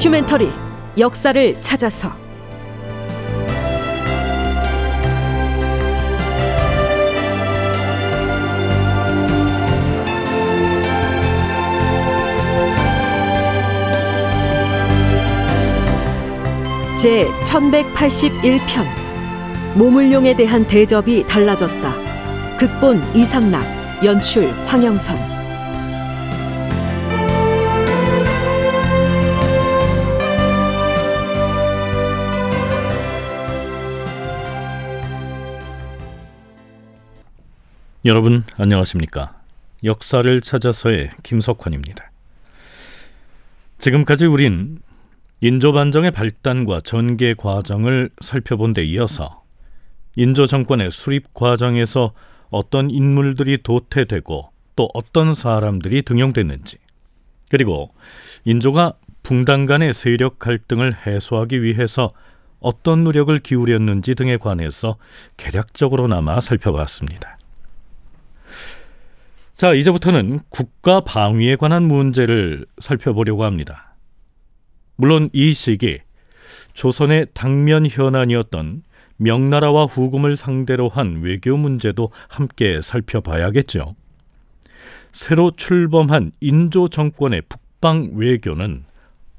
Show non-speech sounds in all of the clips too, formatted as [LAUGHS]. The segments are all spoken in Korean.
다큐멘터리 역사를 찾아서 제 1181편 모물룡에 대한 대접이 달라졌다. 극본 이상락, 연출 황영선. 여러분 안녕하십니까? 역사를 찾아서의 김석환입니다. 지금까지 우린 인조 반정의 발단과 전개 과정을 살펴본 데 이어서 인조 정권의 수립 과정에서 어떤 인물들이 도태되고 또 어떤 사람들이 등용됐는지 그리고 인조가 붕당 간의 세력 갈등을 해소하기 위해서 어떤 노력을 기울였는지 등에 관해서 개략적으로나마 살펴봤습니다. 자, 이제부터는 국가 방위에 관한 문제를 살펴보려고 합니다. 물론 이 시기 조선의 당면 현안이었던 명나라와 후금을 상대로 한 외교 문제도 함께 살펴봐야겠죠. 새로 출범한 인조 정권의 북방 외교는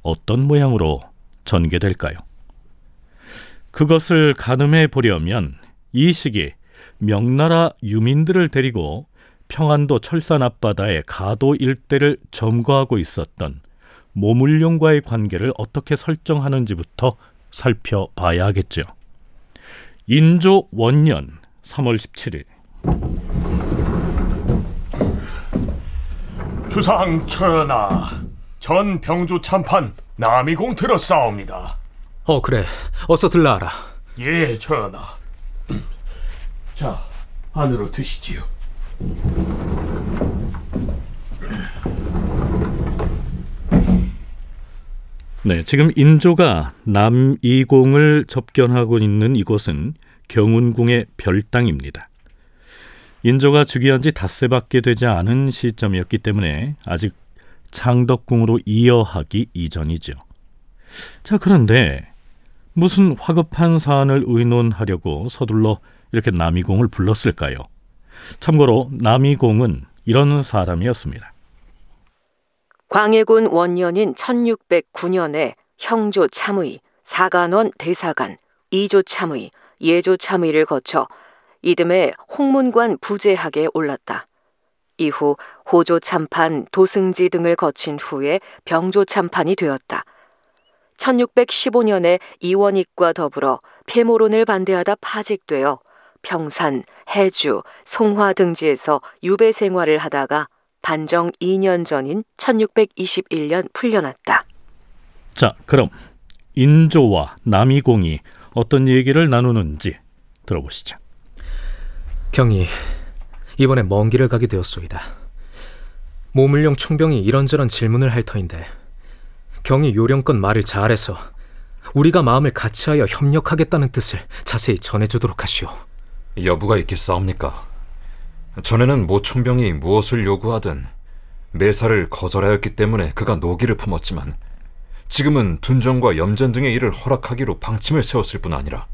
어떤 모양으로 전개될까요? 그것을 가늠해 보려면 이 시기 명나라 유민들을 데리고 평안도 철산 앞바다의 가도 일대를 점거하고 있었던 모물룡과의 관계를 어떻게 설정하는지부터 살펴봐야겠죠. 인조 원년 3월 17일 주상 전하, 전 병조 참판 남이공 들었사옵니다. 어 그래, 어서 들라하라. 예, 전하. [CLEARS THROAT] 자, 안으로 드시지요. 네, 지금 인조가 남이공을 접견하고 있는 이곳은 경운궁의 별당입니다. 인조가 즉위한 지 닷새밖에 되지 않은 시점이었기 때문에 아직 창덕궁으로 이어하기 이전이죠. 자, 그런데 무슨 화급한 사안을 의논하려고 서둘러 이렇게 남이공을 불렀을까요? 참고로 남이공은 이런 사람이었습니다. 광해군 원년인 1609년에 형조 참의, 사간원 대사관, 이조 참의, 예조 참의를 거쳐 이듬해 홍문관 부재학에 올랐다. 이후 호조 참판, 도승지 등을 거친 후에 병조 참판이 되었다. 1615년에 이원익과 더불어 폐모론을 반대하다 파직되어 평산, 해주, 송화 등지에서 유배 생활을 하다가 반정 2년 전인 1621년 풀려났다. 자, 그럼 인조와 남이공이 어떤 얘기를 나누는지 들어보시죠. 경이 이번에 먼 길을 가게 되었소이다. 모물령 총병이 이런저런 질문을 할 터인데 경이 요령껏 말을 잘해서 우리가 마음을 같이하여 협력하겠다는 뜻을 자세히 전해주도록 하시오. 여부가 있겠사옵니까? 전에는 모 총병이 무엇을 요구하든 매사를 거절하였기 때문에 그가 노기를 품었지만 지금은 둔전과 염전 등의 일을 허락하기로 방침을 세웠을 뿐 아니라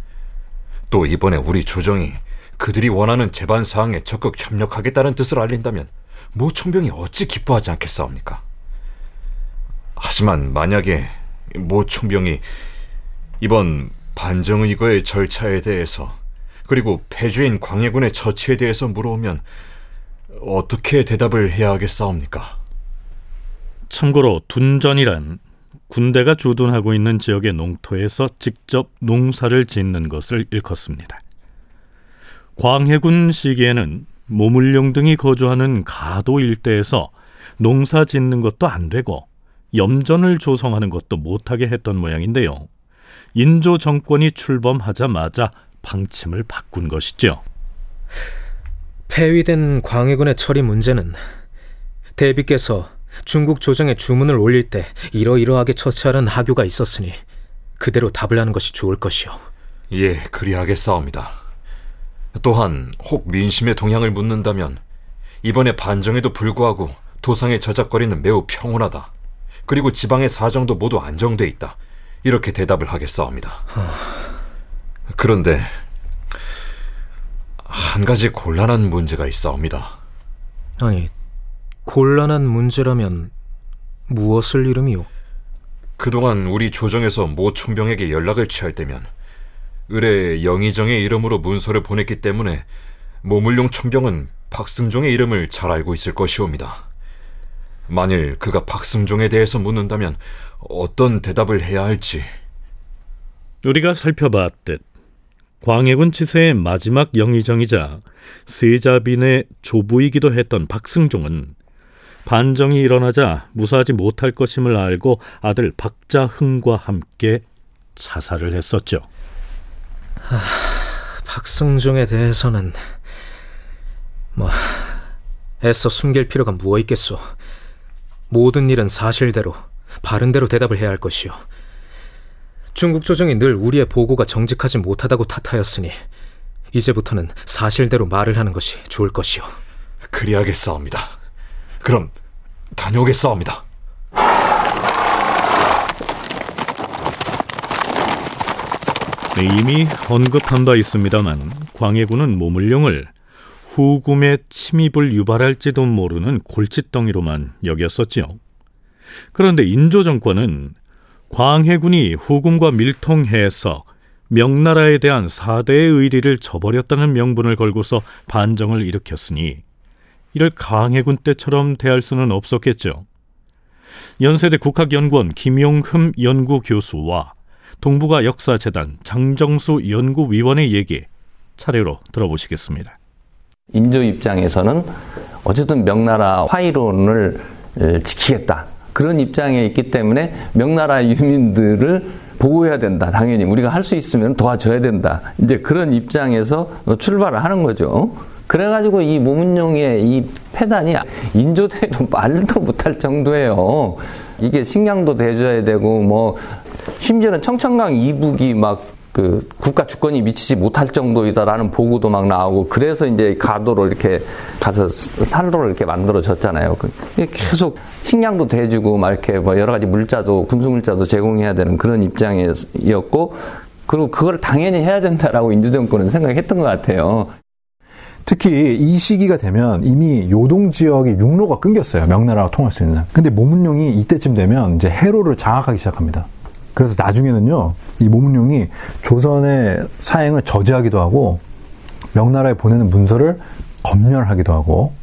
또 이번에 우리 조정이 그들이 원하는 재반 사항에 적극 협력하겠다는 뜻을 알린다면 모 총병이 어찌 기뻐하지 않겠사옵니까? 하지만 만약에 모 총병이 이번 반정의거의 절차에 대해서 그리고 폐주인 광해군의 처치에 대해서 물어오면 어떻게 대답을 해야 하겠사옵니까? 참고로 둔전이란 군대가 주둔하고 있는 지역의 농토에서 직접 농사를 짓는 것을 일컫습니다. 광해군 시기에는 모물룡 등이 거주하는 가도 일대에서 농사 짓는 것도 안 되고 염전을 조성하는 것도 못하게 했던 모양인데요. 인조 정권이 출범하자마자 방침을 바꾼 것이죠. 폐위된 광해군의 처리 문제는 대비께서 중국 조정에 주문을 올릴 때 이러이러하게 처치하는 하교가 있었으니 그대로 답을 하는 것이 좋을 것이오. 예, 그리하겠사옵니다. 또한 혹 민심의 동향을 묻는다면 이번에 반정에도 불구하고 도상의 저작거리는 매우 평온하다. 그리고 지방의 사정도 모두 안정돼 있다. 이렇게 대답을 하겠사옵니다. 그런데 한 가지 곤란한 문제가 있사옵니다. 아니, 곤란한 문제라면 무엇을 이름이요? 그동안 우리 조정에서 모 총병에게 연락을 취할 때면 의뢰 영의정의 이름으로 문서를 보냈기 때문에 모물룡 총병은 박승종의 이름을 잘 알고 있을 것이옵니다. 만일 그가 박승종에 대해서 묻는다면 어떤 대답을 해야 할지 우리가 살펴봤듯 광해군 치세의 마지막 영의정이자 세자빈의 조부이기도 했던 박승종은 반정이 일어나자 무사하지 못할 것임을 알고 아들 박자흥과 함께 자살을 했었죠. 박승종에 대해서는 뭐 애써 숨길 필요가 무엇 있겠소. 모든 일은 사실대로 바른대로 대답을 해야 할 것이요. 중국 조정이 늘 우리의 보고가 정직하지 못하다고 탓하였으니 이제부터는 사실대로 말을 하는 것이 좋을 것이요. 그리하겠사옵니다. 그럼 다녀오겠사옵니다. 네, 이미 언급한 바 있습니다만 광해군은 모물룡을 후금의 침입을 유발할지도 모르는 골칫덩이로만 여겼었지요. 그런데 인조 정권은 광해군이 후금과 밀통해서 명나라에 대한 사대의 의리를 저버렸다는 명분을 걸고서 반정을 일으켰으니 이를 광해군 때처럼 대할 수는 없었겠죠. 연세대 국학연구원 김용흠 연구교수와 동북아 역사재단 장정수 연구위원의 얘기 차례로 들어보시겠습니다. 인조 입장에서는 어쨌든 명나라 화이론을 지키겠다. 그런 입장에 있기 때문에 명나라 유민들을 보호해야 된다. 당연히 우리가 할 수 있으면 도와줘야 된다. 이제 그런 입장에서 출발을 하는 거죠. 그래가지고 이 모문용의 이 패단이 인조대도 [LAUGHS] 말도 못할 정도예요. 이게 식량도 대줘야 되고 뭐 심지어는 청천강 이북이 막 그 국가 주권이 미치지 못할 정도이다라는 보고도 막 나오고 그래서 이제 가도로 이렇게 가서 살로를 이렇게 만들어졌잖아요. 계속 식량도 대주고 막 이렇게 뭐 여러 가지 물자도 군수 물자도 제공해야 되는 그런 입장이었고 그리고 그걸 당연히 해야 된다라고 인조 정권은 생각했던 것 같아요. 특히 이 시기가 되면 이미 요동 지역의 육로가 끊겼어요. 명나라와 통할 수 있는. 근데 모문룡이 이때쯤 되면 이제 해로를 장악하기 시작합니다. 그래서 나중에는요, 이 모문룡이 조선의 사행을 저지하기도 하고, 명나라에 보내는 문서를 검열하기도 하고,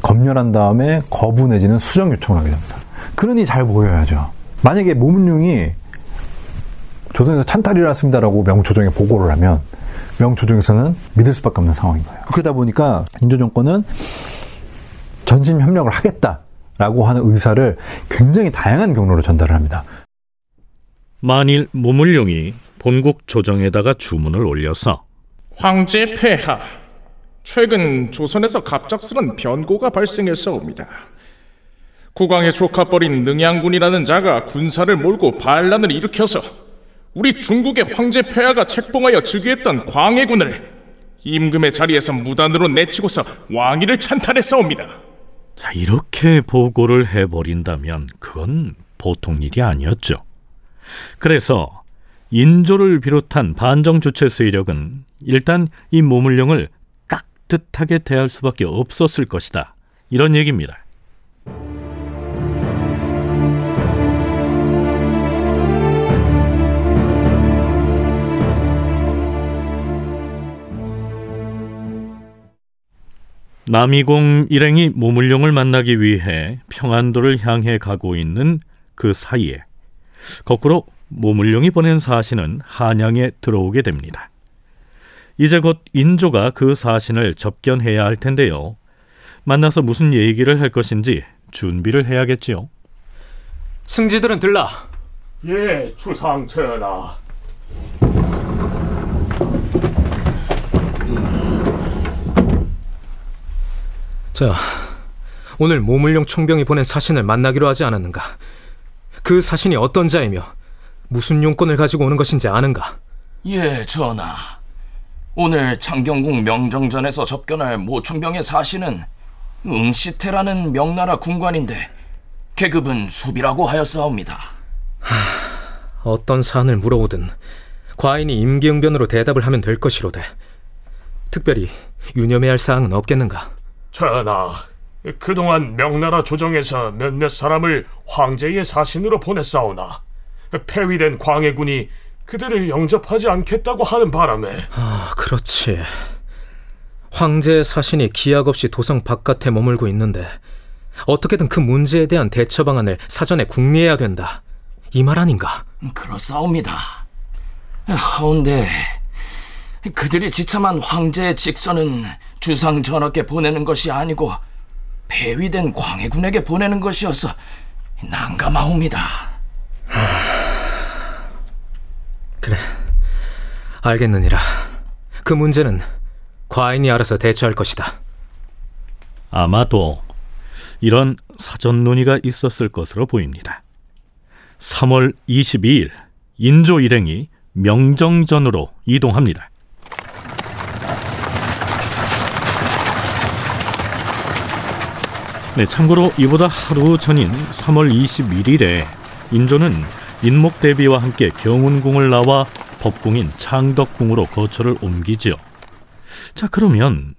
검열한 다음에 거부 내지는 수정 요청을 하게 됩니다. 그러니 잘 보여야죠. 만약에 모문룡이 조선에서 찬탈이 났습니다라고 명조정에 보고를 하면, 명조정에서는 믿을 수밖에 없는 상황인 거예요. 그러다 보니까 인조 정권은 전심 협력을 하겠다라고 하는 의사를 굉장히 다양한 경로로 전달을 합니다. 만일 모물룡이 본국 조정에다가 주문을 올려서 황제 폐하 최근 조선에서 갑작스런 변고가 발생했사옵니다. 국왕의 조카뻘인 능양군이라는 자가 군사를 몰고 반란을 일으켜서 우리 중국의 황제 폐하가 책봉하여 즉위했던 광해군을 임금의 자리에서 무단으로 내치고서 왕위를 찬탈했사옵니다. 자, 이렇게 보고를 해버린다면 그건 보통 일이 아니었죠. 그래서 인조를 비롯한 반정 주체 세력은 일단 이 모물령을 깍듯하게 대할 수밖에 없었을 것이다. 이런 얘기입니다. 남이공 일행이 모물룡을 만나기 위해 평안도를 향해 가고 있는 그 사이에 거꾸로 모물룡이 보낸 사신은 한양에 들어오게 됩니다. 이제 곧 인조가 그 사신을 접견해야 할 텐데요. 만나서 무슨 얘기를 할 것인지 준비를 해야겠지요. 승지들은 들라. 예, 주상 전하. 자, 오늘 모물룡 총병이 보낸 사신을 만나기로 하지 않았는가? 그 사신이 어떤 자이며 무슨 용건을 가지고 오는 것인지 아는가? 예, 전하. 오늘 창경궁 명정전에서 접견할 모 총병의 사신은 응시태라는 명나라 군관인데 계급은 수비라고 하였사옵니다. 어떤 사안을 물어오든 과인이 임기응변으로 대답을 하면 될 것이로되 특별히 유념해야 할 사항은 없겠는가? 전하, 그동안 명나라 조정에서 몇몇 사람을 황제의 사신으로 보냈사오나 폐위된 광해군이 그들을 영접하지 않겠다고 하는 바람에 아, 그렇지. 황제의 사신이 기약 없이 도성 바깥에 머물고 있는데 어떻게든 그 문제에 대한 대처 방안을 사전에 궁리해야 된다. 이 말 아닌가? 그렇사옵니다. 하운데 그들이 지참한 황제의 직선은 주상 전하께 보내는 것이 아니고 폐위된 광해군에게 보내는 것이어서 난감하옵니다. 그래. 알겠느니라. 그 문제는 과인이 알아서 대처할 것이다. 아마도 이런 사전 논의가 있었을 것으로 보입니다. 3월 22일 인조 일행이 명정전으로 이동합니다. 네, 참고로 이보다 하루 전인 3월 21일에 인조는 인목 대비와 함께 경운궁을 나와 법궁인 창덕궁으로 거처를 옮기지요. 자, 그러면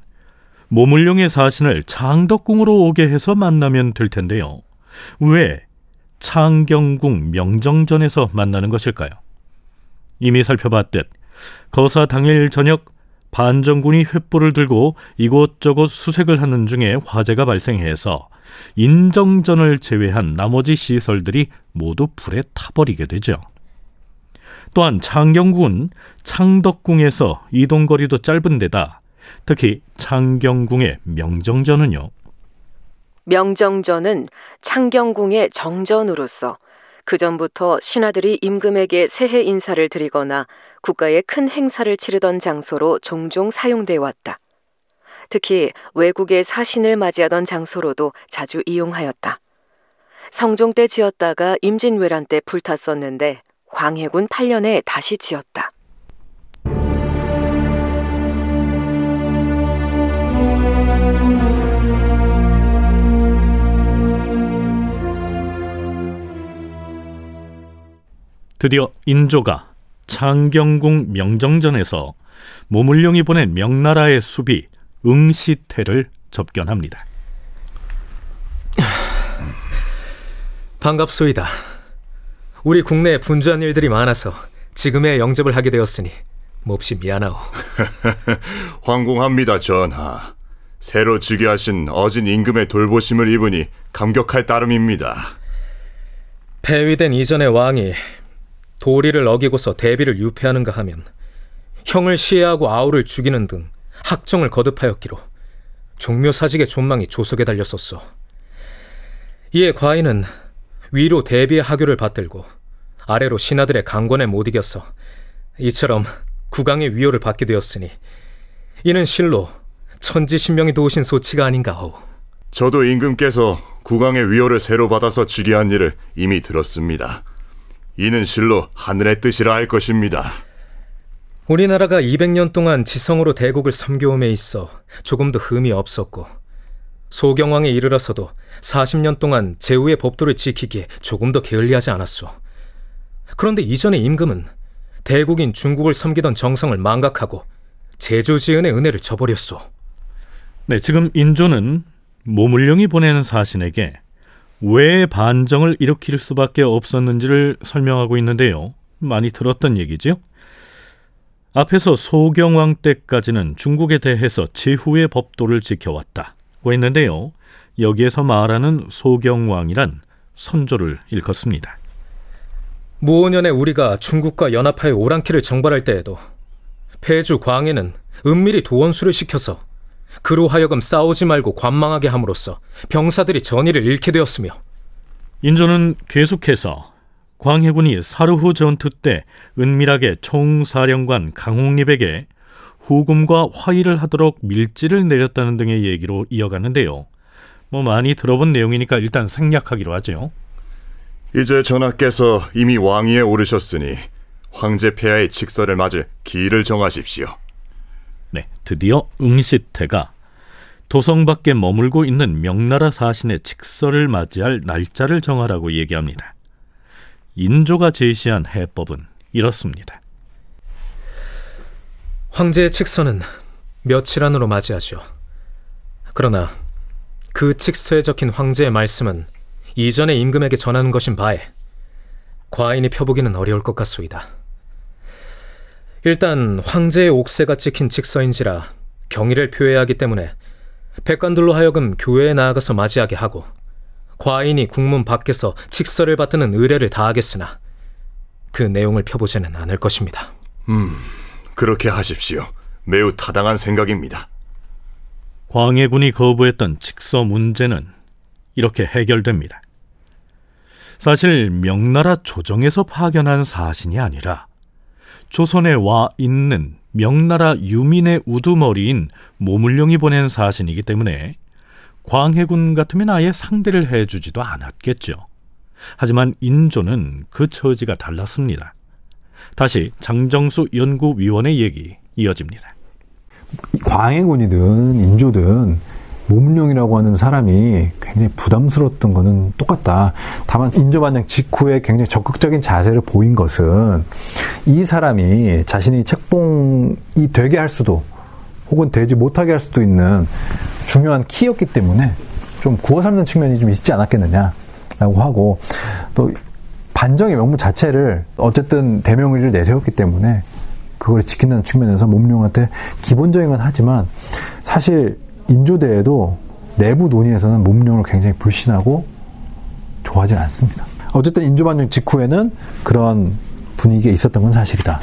모물룡의 사신을 창덕궁으로 오게 해서 만나면 될 텐데요. 왜 창경궁 명정전에서 만나는 것일까요? 이미 살펴봤듯 거사 당일 저녁 반정군이 횃불을 들고 이곳저곳 수색을 하는 중에 화재가 발생해서 인정전을 제외한 나머지 시설들이 모두 불에 타버리게 되죠. 또한 창경궁은 창덕궁에서 이동거리도 짧은 데다 특히 창경궁의 명정전은요. 명정전은 창경궁의 정전으로서 그 전부터 신하들이 임금에게 새해 인사를 드리거나 국가의 큰 행사를 치르던 장소로 종종 사용돼 왔다. 특히 외국의 사신을 맞이하던 장소로도 자주 이용하였다. 성종 때 지었다가 임진왜란 때 불탔었는데 광해군 8년에 다시 지었다. 드디어 인조가 창경궁 명정전에서 모물룡이 보낸 명나라의 수비 응시태를 접견합니다. 반갑소이다. 우리 국내에 분주한 일들이 많아서 지금의 영접을 하게 되었으니 몹시 미안하오. [LAUGHS] 황공합니다, 전하. 새로 즉위하신 어진 임금의 돌보심을 입으니 감격할 따름입니다. 폐위된 이전의 왕이 도리를 어기고서 대비를 유폐하는가 하면 형을 시해하고 아우를 죽이는 등 학정을 거듭하였기로 종묘사직의 존망이 조석에 달렸었소. 이에 과인은 위로 대비의 하교를 받들고 아래로 신하들의 강권에 못 이겨서 이처럼 국왕의 위호를 받게 되었으니 이는 실로 천지신명이 도우신 소치가 아닌가오. 저도 임금께서 국왕의 위호를 새로 받아서 즉위한 일을 이미 들었습니다. 이는 실로 하늘의 뜻이라 할 것입니다. 우리나라가 200년 동안 지성으로 대국을 섬겨옴에 있어 조금도 흠이 없었고 소경왕에 이르러서도 40년 동안 제후의 법도를 지키기에 조금도 게을리하지 않았소. 그런데 이전의 임금은 대국인 중국을 섬기던 정성을 망각하고 제조지은의 은혜를 저버렸소. 네, 지금 인조는 모물룡이 보내는 사신에게 왜 반정을 일으킬 수밖에 없었는지를 설명하고 있는데요. 많이 들었던 얘기지요? 앞에서 소경왕 때까지는 중국에 대해서 제후의 법도를 지켜왔다고 했는데요. 여기에서 말하는 소경왕이란 선조를 일컫습니다. 무오년에 우리가 중국과 연합하여 오랑캐를 정벌할 때에도 폐주 광해는 은밀히 도원수를 시켜서 그로 하여금 싸우지 말고 관망하게 함으로써 병사들이 전의를 잃게 되었으며 인조는 계속해서 광해군이 사르후 전투 때 은밀하게 총사령관 강홍립에게 후금과 화의를 하도록 밀지를 내렸다는 등의 얘기로 이어가는데요. 뭐 많이 들어본 내용이니까 일단 생략하기로 하죠. 이제 전하께서 이미 왕위에 오르셨으니 황제 폐하의 직서를 맞을 기일을 정하십시오. 네, 드디어 응시태가 도성 밖에 머물고 있는 명나라 사신의 직서를 맞이할 날짜를 정하라고 얘기합니다. 인조가 제시한 해법은 이렇습니다. 황제의 칙서는 며칠 안으로 맞이하죠. 그러나 그 칙서에 적힌 황제의 말씀은 이전에 임금에게 전하는 것인 바에 과인이 펴보기는 어려울 것 같소이다. 일단 황제의 옥새가 찍힌 칙서인지라 경의를 표해야 하기 때문에 백관들로 하여금 교회에 나아가서 맞이하게 하고 과인이 국문 밖에서 칙서를 받드는 의례를 다하겠으나 그 내용을 펴보지는 않을 것입니다. 음, 그렇게 하십시오. 매우 타당한 생각입니다. 광해군이 거부했던 직서 문제는 이렇게 해결됩니다. 사실 명나라 조정에서 파견한 사신이 아니라 조선에 와 있는 명나라 유민의 우두머리인 모물룡이 보낸 사신이기 때문에 광해군 같으면 아예 상대를 해주지도 않았겠죠. 하지만 인조는 그 처지가 달랐습니다. 다시 장정수 연구위원의 얘기 이어집니다. 광해군이든 인조든 모문룡이라고 하는 사람이 굉장히 부담스러웠던 거는 똑같다. 다만 인조반장 직후에 굉장히 적극적인 자세를 보인 것은 이 사람이 자신이 책봉이 되게 할 수도 혹은 되지 못하게 할 수도 있는 중요한 키였기 때문에 좀 구워 삶는 측면이 좀 있지 않았겠느냐라고 하고 또 반정의 명분 자체를 어쨌든 대명의를 내세웠기 때문에 그걸 지킨다는 측면에서 몸룡한테 기본적인 건 하지만 사실 인조대에도 내부 논의에서는 몸룡을 굉장히 불신하고 좋아하지 않습니다. 어쨌든 인조반정 직후에는 그런 분위기가 있었던 건 사실이다.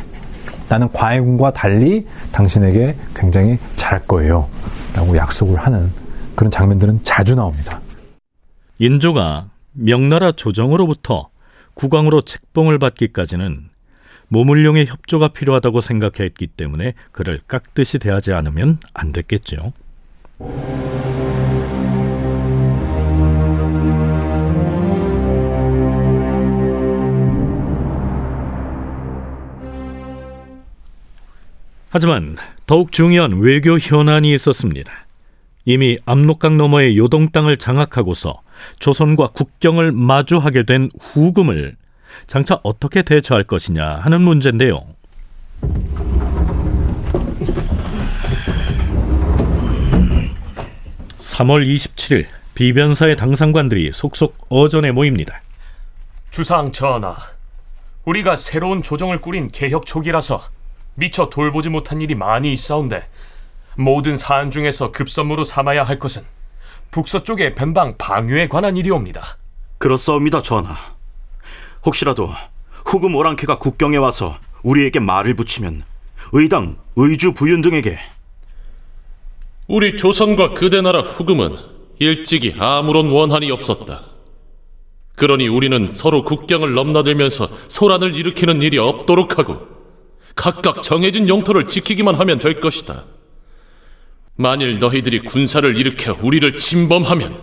나는 과해군과 달리 당신에게 굉장히 잘할 거예요. 라고 약속을 하는 그런 장면들은 자주 나옵니다. 인조가 명나라 조정으로부터 국왕으로 책봉을 받기까지는 모물룡의 협조가 필요하다고 생각했기 때문에 그를 깍듯이 대하지 않으면 안 됐겠죠. 하지만 더욱 중요한 외교 현안이 있었습니다. 이미 압록강 너머의 요동 땅을 장악하고서 조선과 국경을 마주하게 된 후금을 장차 어떻게 대처할 것이냐 하는 문제인데요. 3월 27일 비변사의 당상관들이 속속 어전에 모입니다. 주상 전하, 우리가 새로운 조정을 꾸린 개혁 초기라서 미처 돌보지 못한 일이 많이 있사온데 모든 사안 중에서 급선무로 삼아야 할 것은 북서쪽의 변방 방유에 관한 일이옵니다. 그렇사옵니다, 전하. 혹시라도 후금 오랑캐가 국경에 와서 우리에게 말을 붙이면 의당, 의주 부윤 등에게 우리 조선과 그대 나라 후금은 일찍이 아무런 원한이 없었다. 그러니 우리는 서로 국경을 넘나들면서 소란을 일으키는 일이 없도록 하고 각각 정해진 영토를 지키기만 하면 될 것이다. 만일 너희들이 군사를 일으켜 우리를 침범하면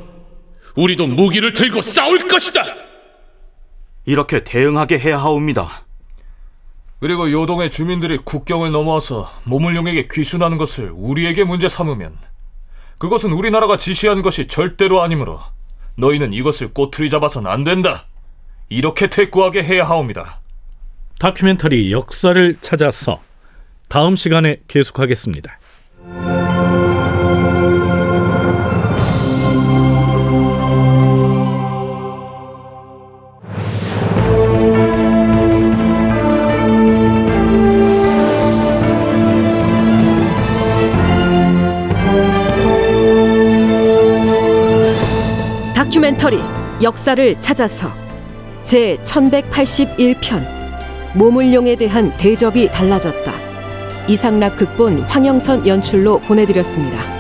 우리도 무기를 들고 싸울 것이다. 이렇게 대응하게 해야 하옵니다. 그리고 요동의 주민들이 국경을 넘어와서 모물룡에게 귀순하는 것을 우리에게 문제 삼으면 그것은 우리나라가 지시한 것이 절대로 아니므로 너희는 이것을 꼬투리 잡아서는 안 된다. 이렇게 대꾸하게 해야 하옵니다. 다큐멘터리 역사를 찾아서 다음 시간에 계속하겠습니다. 다큐멘터리 역사를 찾아서 제 1181편 모물룡에 대한 대접이 달라졌다. 이상락 극본 황영선 연출로 보내드렸습니다.